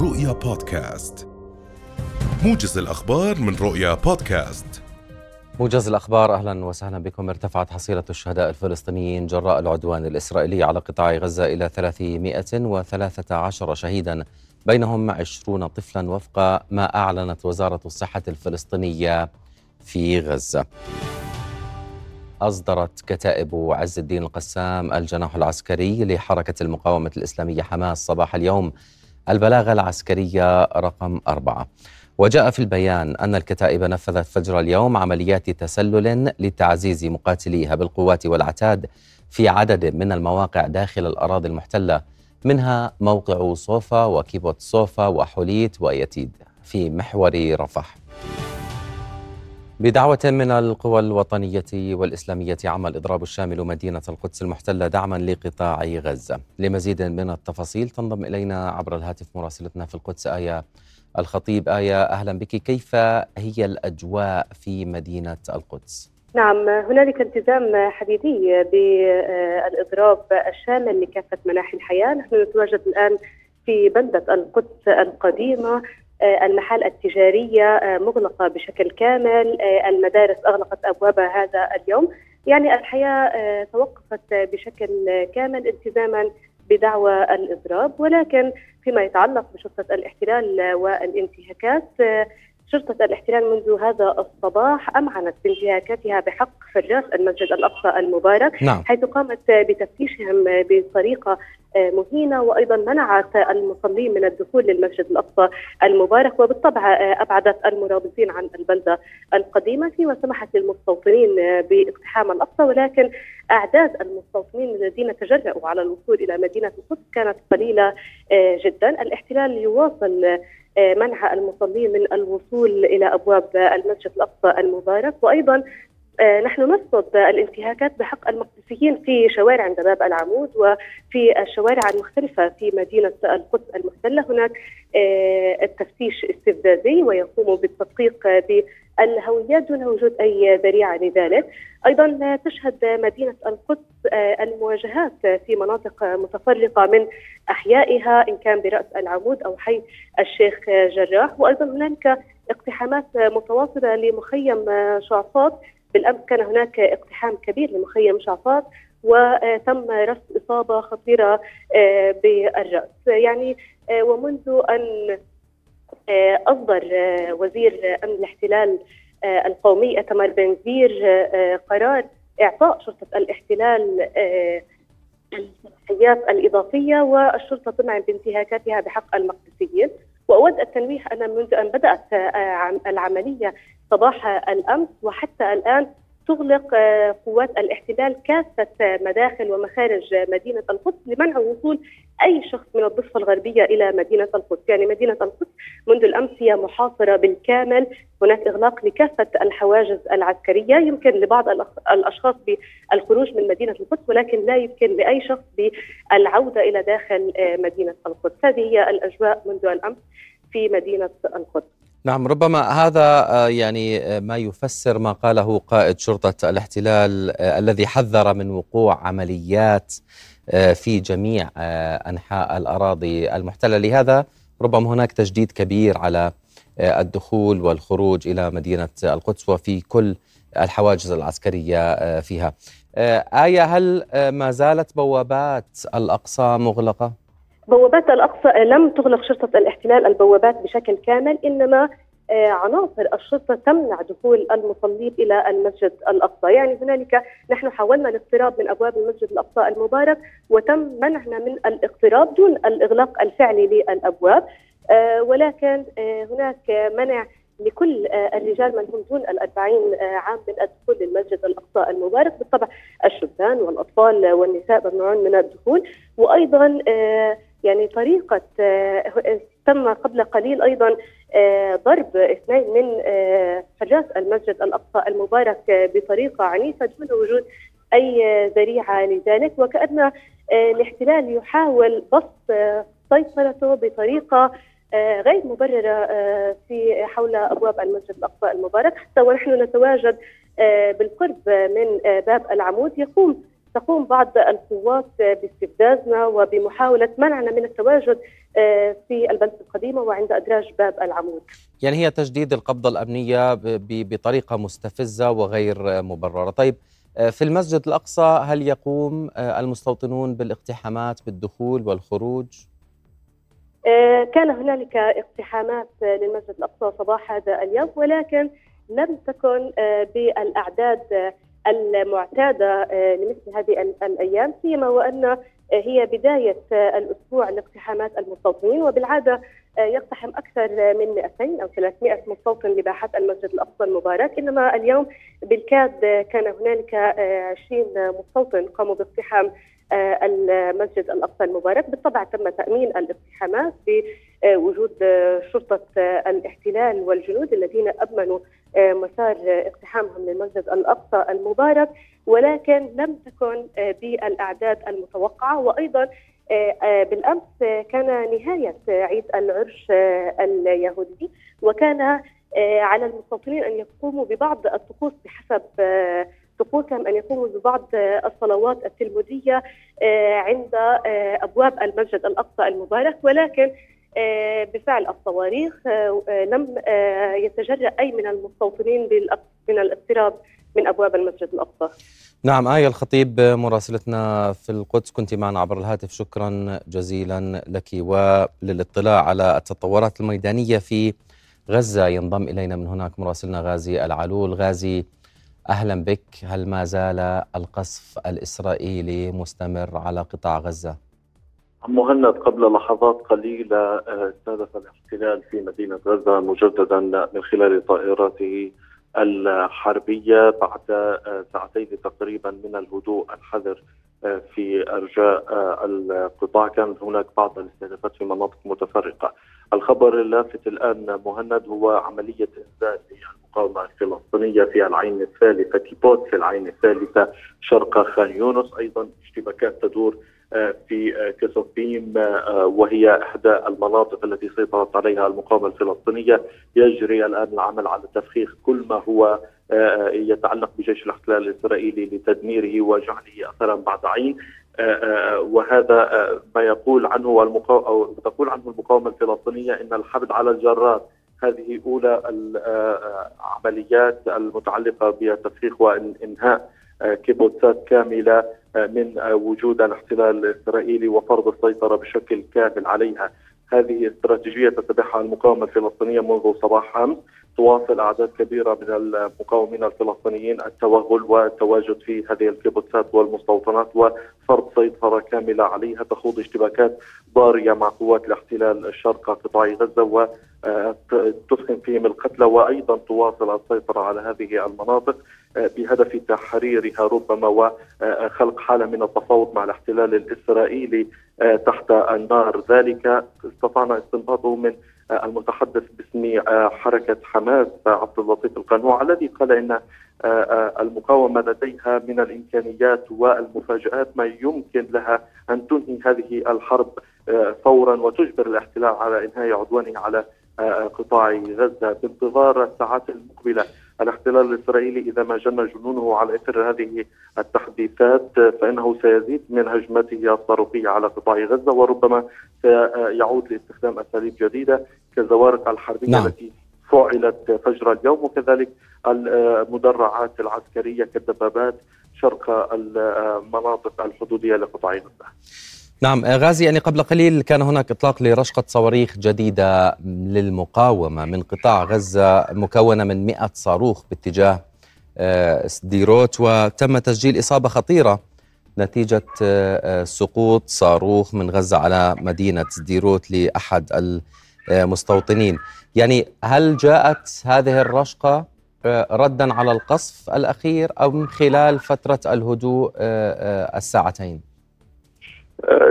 رؤيا بودكاست. موجز الأخبار من رؤيا بودكاست. موجز الأخبار أهلا وسهلا بكم. ارتفعت حصيلة الشهداء الفلسطينيين جراء العدوان الإسرائيلي على قطاع غزة إلى 313 شهيدا. بينهم 20 طفلا وفق ما أعلنت وزارة الصحة الفلسطينية في غزة. أصدرت كتائب عز الدين القسام الجناح العسكري لحركة المقاومة الإسلامية حماس صباح اليوم البلاغة العسكرية رقم أربعة. وجاء في البيان أن الكتائب نفذت فجر اليوم عمليات تسلل لتعزيز مقاتليها بالقوات والعتاد في عدد من المواقع داخل الأراضي المحتلة منها موقع صوفا وكيبوت صوفا وحوليت ويتيد في محور رفح. بدعوة من القوى الوطنية والإسلامية عم الإضراب الشامل مدينة القدس المحتلة دعما لقطاع غزة. لمزيد من التفاصيل تنضم إلينا عبر الهاتف مراسلتنا في القدس آية الخطيب. آية أهلا بك. كيف هي الأجواء في مدينة القدس؟ نعم هنالك التزام حديدي بالإضراب الشامل لكافة مناحي الحياة. نحن نتواجد الآن في بلدة القدس القديمة. المحال التجارية مغلقة بشكل كامل المدارس أغلقت أبوابها هذا اليوم. يعني الحياة توقفت بشكل كامل التزاما بدعوى الإضراب. ولكن فيما يتعلق بشرطة الاحتلال والانتهاكات شرطة الاحتلال منذ هذا الصباح أمعنت بانتهاكاتها بحق حراس المسجد الأقصى المبارك نعم. حيث قامت بتفتيشهم بطريقة مهينة وأيضا منعت المصلين من الدخول للمسجد الأقصى المبارك وبالطبع أبعدت المرابطين عن البلدة القديمة فيما سمحت للمستوطنين باقتحام الأقصى ولكن أعداد المستوطنين الذين تجرأوا على الوصول إلى مدينة القدس كانت قليلة جدا الاحتلال يواصل منع المصلين من الوصول إلى أبواب المسجد الأقصى المبارك. وأيضا نحن نرصد الانتهاكات بحق المقدسيين في شوارع عند باب العمود وفي الشوارع المختلفة في مدينة القدس المحتلة. هناك التفتيش استفزازي ويقوم بالتدقيق بالهويات دون وجود أي ذريعة لذلك. أيضا تشهد مدينة القدس المواجهات في مناطق متفرقة من أحيائها إن كان برأس العمود أو حي الشيخ جراح. وأيضا هنالك اقتحامات متواصلة لمخيم شعفاط. بالأمس كان هناك اقتحام كبير لمخيم شعفاط وتم رصد إصابة خطيرة بالرأس. يعني ومنذ أن أصدر وزير أمن الاحتلال القومي اتمر بن غفير قرار إعطاء شرطة الاحتلال الصلاحيات الإضافية والشرطة تمعن بانتهاكاتها بحق المقدسيين. وأود التنويه أن منذ أن بدأت العملية صباح الأمس وحتى الآن تغلق قوات الاحتلال كافة مداخل ومخارج مدينة القدس لمنع وصول أي شخص من الضفة الغربية إلى مدينة القدس، يعني مدينة القدس منذ الأمس هي محاصرة بالكامل، هناك إغلاق لكافة الحواجز العسكرية، يمكن لبعض الأشخاص بالخروج من مدينة القدس ولكن لا يمكن لأي شخص بالعودة إلى داخل مدينة القدس، هذه هي الأجواء منذ الأمس في مدينة القدس. نعم ربما هذا يعني ما يفسر ما قاله قائد شرطة الاحتلال الذي حذر من وقوع عمليات في جميع أنحاء الأراضي المحتلة لهذا ربما هناك تجديد كبير على الدخول والخروج إلى مدينة القدس وفي كل الحواجز العسكرية فيها آية هل ما زالت بوابات الأقصى مغلقة؟ بوابات الأقصى لم تغلق شرطة الاحتلال البوابات بشكل كامل إنما عناصر الشرطة تمنع دخول المصلين إلى المسجد الأقصى، يعني هنالك نحن حاولنا الاقتراب من أبواب المسجد الأقصى المبارك وتم منعنا من الاقتراب دون الإغلاق الفعلي للأبواب. ولكن هناك منع لكل الرجال من هم دون الأربعين عام من الدخول للمسجد الأقصى المبارك. بالطبع الشبان والأطفال والنساء ممنوعون من الدخول. وأيضا يعني طريقة تم قبل قليل أيضا ضرب اثنين من حراس المسجد الأقصى المبارك بطريقة عنيفة دون وجود أي ذريعة لذلك. وكأن الاحتلال يحاول بسط سيطرته بطريقة غير مبررة في حول أبواب المسجد الأقصى المبارك. حتى ونحن نتواجد بالقرب من باب العمود يقوم تقوم بعض القوات باستفزازنا وبمحاولة منعنا من التواجد في البلده القديمه وعند أدراج باب العمود. يعني هي تجديد القبضة الأمنية بطريقة مستفزة وغير مبررة، طيب في المسجد الأقصى هل يقوم المستوطنون بالاقتحامات بالدخول والخروج؟ كان هنالك اقتحامات للمسجد الأقصى صباح هذا اليوم ولكن لم تكن بالأعداد المعتادة لمثل هذه الأيام سيما وأن هي بداية الأسبوع لاقتحامات المستوطنين وبالعادة يقتحم أكثر من 200 أو 300 مستوطن لباحات المسجد الأقصى المبارك. إنما اليوم بالكاد كان هنالك 20 مستوطن قاموا باقتحام المسجد الأقصى المبارك. بالطبع تم تأمين الاقتحامات بوجود شرطة الاحتلال والجنود الذين امنوا مسار اقتحامهم للمسجد الأقصى المبارك. ولكن لم تكن بالأعداد المتوقعة. وأيضا بالأمس كان نهاية عيد العرش اليهودي. وكان على المستوطنين أن يقوموا ببعض الطقوس بحسب طقوسهم أن يقوموا ببعض الصلوات التلموديه عند أبواب المسجد الأقصى المبارك. ولكن بفعل الصواريخ لم يتجرأ أي من المستوطنين من الاقتراب من أبواب المسجد الأقصى. نعم آية الخطيب مراسلتنا في القدس. كنت معنا عبر الهاتف. شكرا جزيلا لك وللاطلاع على التطورات الميدانية في غزة. ينضم إلينا من هناك مراسلنا غازي العلول. غازي أهلا بك هل ما زال القصف الإسرائيلي مستمر على قطاع غزة؟ مهند قبل لحظات قليلة استهدف الاحتلال في مدينة غزة مجددا من خلال طائراته الحربية بعد ساعتين تقريبا من الهدوء الحذر في أرجاء القطاع. كان هناك بعض الاستهدافات في مناطق متفرقة. الخبر اللافت الآن مهند هو عملية إنزال للمقاومة الفلسطينية في العين الثالثة كيبوت في العين الثالثة شرق خان يونس. أيضا اشتباكات تدور في كسوفيم وهي إحدى المناطق التي سيطرت عليها المقاومة الفلسطينية. يجري الآن العمل على تفخيخ كل ما هو يتعلق بجيش الاحتلال الإسرائيلي لتدميره وجعله اثرا بعد عين. وهذا ما يقول عنه المقاومه أو تقول عنه المقاومة الفلسطينية إن الحبد على الجرات هذه أولى العمليات المتعلقة بتفخيخ وإنهاء كيبوتسات كاملة. من وجود الاحتلال الإسرائيلي وفرض السيطرة بشكل كامل عليها. هذه استراتيجية تتبعها المقاومة الفلسطينية منذ صباح أمس تواصل أعداد كبيرة من المقاومين الفلسطينيين التوغل والتواجد في هذه الكيبوتسات والمستوطنات وفرض سيطرة كاملة عليها تخوض اشتباكات ضارية مع قوات الاحتلال شرق قطاع غزة وتسخن فيهم القتلى وأيضا تواصل السيطرة على هذه المناطق بهدف تحريرها ربما وخلق حالة من التفاوض مع الاحتلال الإسرائيلي تحت النار. ذلك استطعنا استنباطه من المتحدث باسم حركة حماس عبد اللطيف القنوع الذي قال إن المقاومة لديها من الإمكانيات والمفاجآت ما يمكن لها أن تنهي هذه الحرب فورا وتجبر الاحتلال على إنهاء عدوانه على قطاع غزة بانتظار الساعات المقبلة الاحتلال الإسرائيلي إذا ما جن جنونه على إثر هذه التحديثات فإنه سيزيد من هجمته الصاروخيه على قطاع غزة وربما سيعود لاستخدام أساليب جديدة كالزوارق الحربية نعم. التي فعلت فجر اليوم وكذلك المدرعات العسكرية كالدبابات شرق المناطق الحدودية لقطاع غزة. نعم غازي يعني قبل قليل كان هناك إطلاق لرشقة صواريخ جديدة للمقاومة من قطاع غزة مكونة من 100 صاروخ باتجاه سديروت وتم تسجيل إصابة خطيرة نتيجة سقوط صاروخ من غزة على مدينة سديروت لأحد المستوطنين. يعني هل جاءت هذه الرشقة ردا على القصف الأخير أو خلال فترة الهدوء الساعتين؟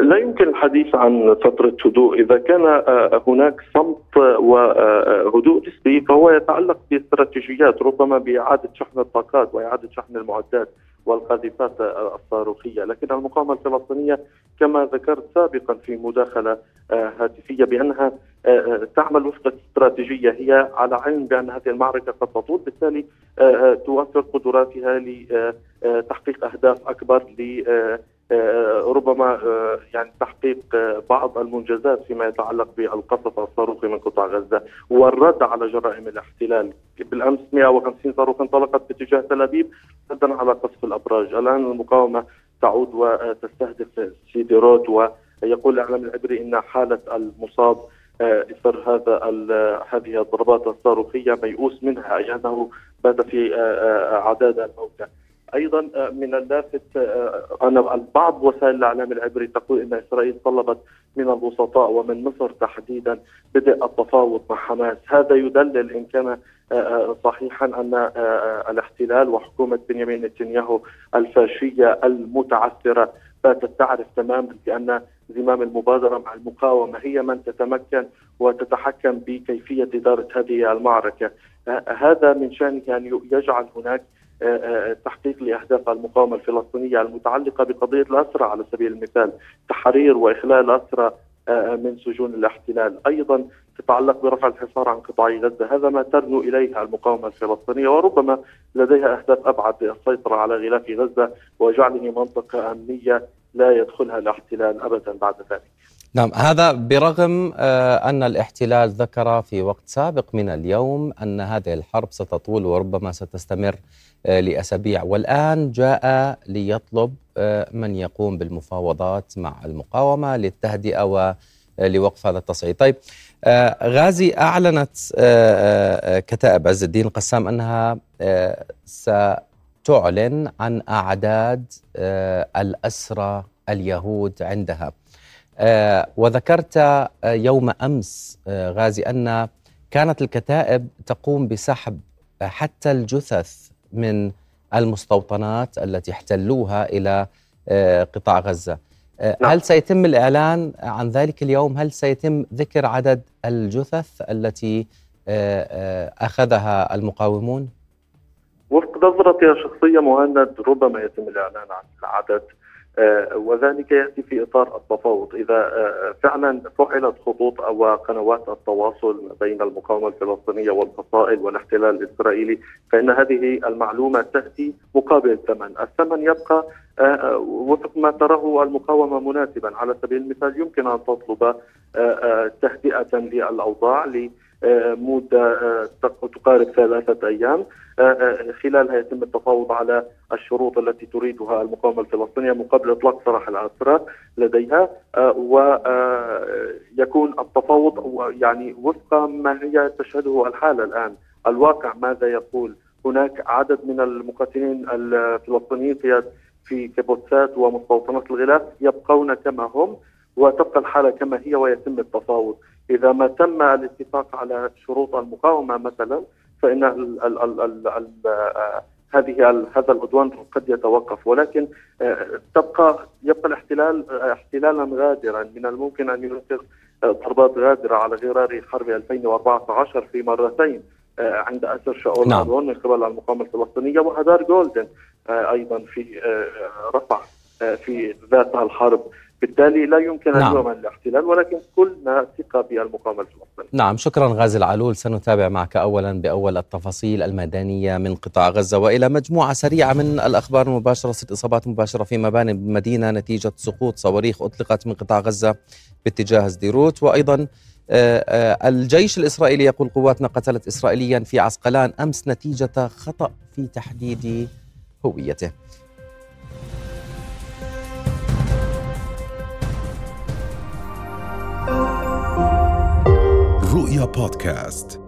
لا يمكن الحديث عن فترة هدوء إذا كان هناك صمت وهدوء نسبي فهو يتعلق باستراتيجيات ربما بإعادة شحن الطاقات وإعادة شحن المعدات والقاذفات الصاروخية، لكن المقاومة الفلسطينية كما ذكرت سابقا في مداخلة هاتفية بأنها تعمل وفق استراتيجية هي على علم بأن هذه المعركة قد تطول. بالتالي توفر قدراتها لتحقيق أهداف أكبر آه، ربما آه، يعني تحقيق آه، بعض المنجزات فيما يتعلق بالقصف الصاروخي من قطاع غزة والرد على جرائم الاحتلال. بالأمس 150 صاروخ انطلقت باتجاه تل أبيب ردا على قصف الأبراج. الآن المقاومة تعود وتستهدف سيديروت ويقول الإعلام العبري إن حالة المصاب إثر هذا هذه الضربات الصاروخية ميؤوس منها اي أنه بات في أعداد الموتى. أيضا آه، من اللافت آه، أن بعض وسائل الإعلام العبري تقول إن إسرائيل طلبت من الوسطاء ومن مصر تحديدا بدء التفاوض مع حماس، هذا يدلل إن كان آه، صحيحا أن الاحتلال وحكومة بنيامين نتنياهو الفاشية المتعثرة باتت تعرف تماما بأن زمام المبادرة مع المقاومة هي من تتمكن وتتحكم بكيفية إدارة هذه المعركة، هذا من شأنه أن يجعل هناك تحقيق لأهداف المقاومة الفلسطينية المتعلقة بقضية الأسرى على سبيل المثال تحرير واخلاء الاسرى آه، من سجون الاحتلال. أيضا تتعلق برفع الحصار عن قطاع غزة. هذا ما ترنو اليه المقاومة الفلسطينية وربما لديها أهداف أبعد للسيطره على غلاف غزة وجعله منطقة أمنية لا يدخلها الاحتلال ابدا بعد ذلك. نعم هذا برغم آه، أن الاحتلال ذكر في وقت سابق من اليوم أن هذه الحرب ستطول وربما ستستمر آه، لأسابيع. والآن جاء ليطلب آه، من يقوم بالمفاوضات مع المقاومة للتهدئة ولوقف هذا التصعيد. طيب غازي أعلنت كتائب عز الدين القسام أنها ستعلن عن أعداد الأسرى اليهود عندها. وذكرت آه، يوم أمس آه، غازي أن كانت الكتائب تقوم بسحب حتى الجثث من المستوطنات التي احتلوها إلى قطاع غزة. نعم. هل سيتم الإعلان عن ذلك اليوم؟ هل سيتم ذكر عدد الجثث التي أخذها المقاومون؟ وفق نظرتي الشخصية مهند ربما يتم الإعلان عن العدد آه، وذلك يأتي في إطار التفاوض. إذا آه، فعلا فعلت خطوط أو قنوات التواصل بين المقاومة الفلسطينية والفصائل والاحتلال الإسرائيلي فإن هذه المعلومة تأتي مقابل الثمن، الثمن يبقى آه، وفق ما تراه المقاومة مناسبا. على سبيل المثال يمكن أن تطلب تهدئة للأوضاع مدة تقارب ثلاثة أيام. خلالها يتم التفاوض على الشروط التي تريدها المقاومة الفلسطينية مقابل إطلاق سراح الاسرى لديها. ويكون التفاوض يعني وفق ما هي تشهده الحالة الآن. الواقع ماذا يقول؟ هناك عدد من المقاتلين الفلسطينيين في كيبوتسات ومستوطنات الغلاف يبقون كما هم وتبقى الحالة كما هي ويتم التفاوض. إذا ما تم الاتفاق على شروط المقاومة مثلا فإن ال ال ال ال ال هذه هذا العدوان قد يتوقف. ولكن تبقى يبقى الاحتلال احتلالا غادرا. من الممكن أن ينفذ ضربات غادرة على غرار حرب 2014 في مرتين عند أسر شاول نعم. من قبل المقاومة الفلسطينية وهدار جولدن أيضا في رفع في ذات الحرب. بالتالي لا يمكن أن نعم. الاحتلال ولكن كلنا ثقة بالمقاومة الفلسطينية نعم شكرا غازي العلول. سنتابع معك أولا بأول التفاصيل الميدانية من قطاع غزة وإلى مجموعة سريعة من الأخبار المباشرة ست إصابات مباشرة في مباني المدينة نتيجة سقوط صواريخ أطلقت من قطاع غزة باتجاه سديروت وأيضا آه، آه، الجيش الإسرائيلي يقول قواتنا قتلت إسرائيليا في عسقلان أمس نتيجة خطأ في تحديد هويته. رؤيا بودكاست